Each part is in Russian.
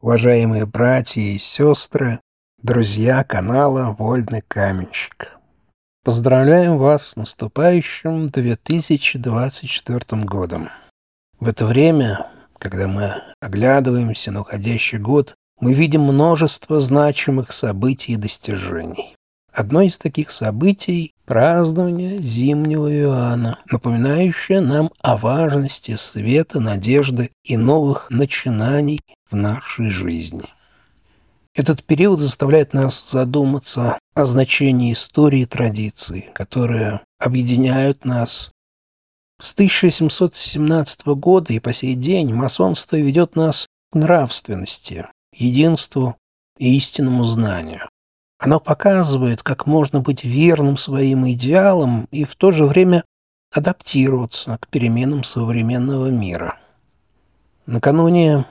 уважаемые братья и сестры, друзья канала «Вольный каменщик». Поздравляем вас с наступающим 2024 годом. В это время, когда мы оглядываемся на уходящий год, мы видим множество значимых событий и достижений. Одно из таких событий – празднование зимнего Иоанна, напоминающее нам о важности света, надежды и новых начинаний в нашей жизни. Этот период заставляет нас задуматься о значении истории и традиций, которые объединяют нас. С 1717 года и по сей день масонство ведет нас к нравственности, единству и истинному знанию. Оно показывает, как можно быть верным своим идеалам и в то же время адаптироваться к переменам современного мира. Накануне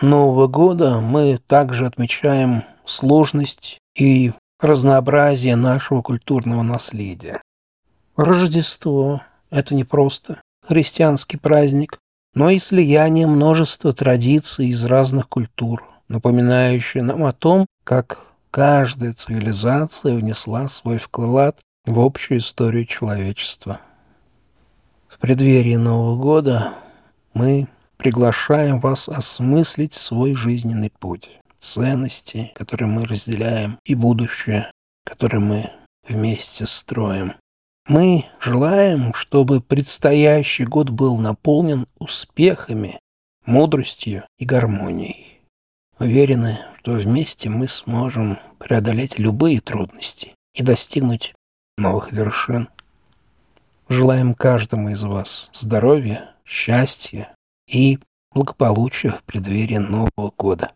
Нового года мы также отмечаем сложность и разнообразие нашего культурного наследия. Рождество – это не просто христианский праздник, но и слияние множества традиций из разных культур, напоминающее нам о том, как Каждая цивилизация внесла свой вклад в общую историю человечества. В преддверии Нового года мы приглашаем вас осмыслить свой жизненный путь, ценности, которые мы разделяем, и будущее, которое мы вместе строим. Мы желаем, чтобы предстоящий год был наполнен успехами, мудростью и гармонией. Уверены, что вместе мы сможем преодолеть любые трудности и достигнуть новых вершин. Желаем каждому из вас здоровья, счастья и благополучия в преддверии Нового года.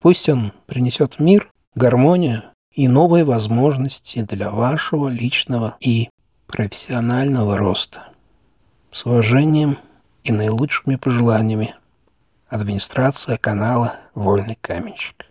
Пусть он принесет мир, гармонию и новые возможности для вашего личного и профессионального роста. С уважением и наилучшими пожеланиями. Администрация канала «Вольный каменщик».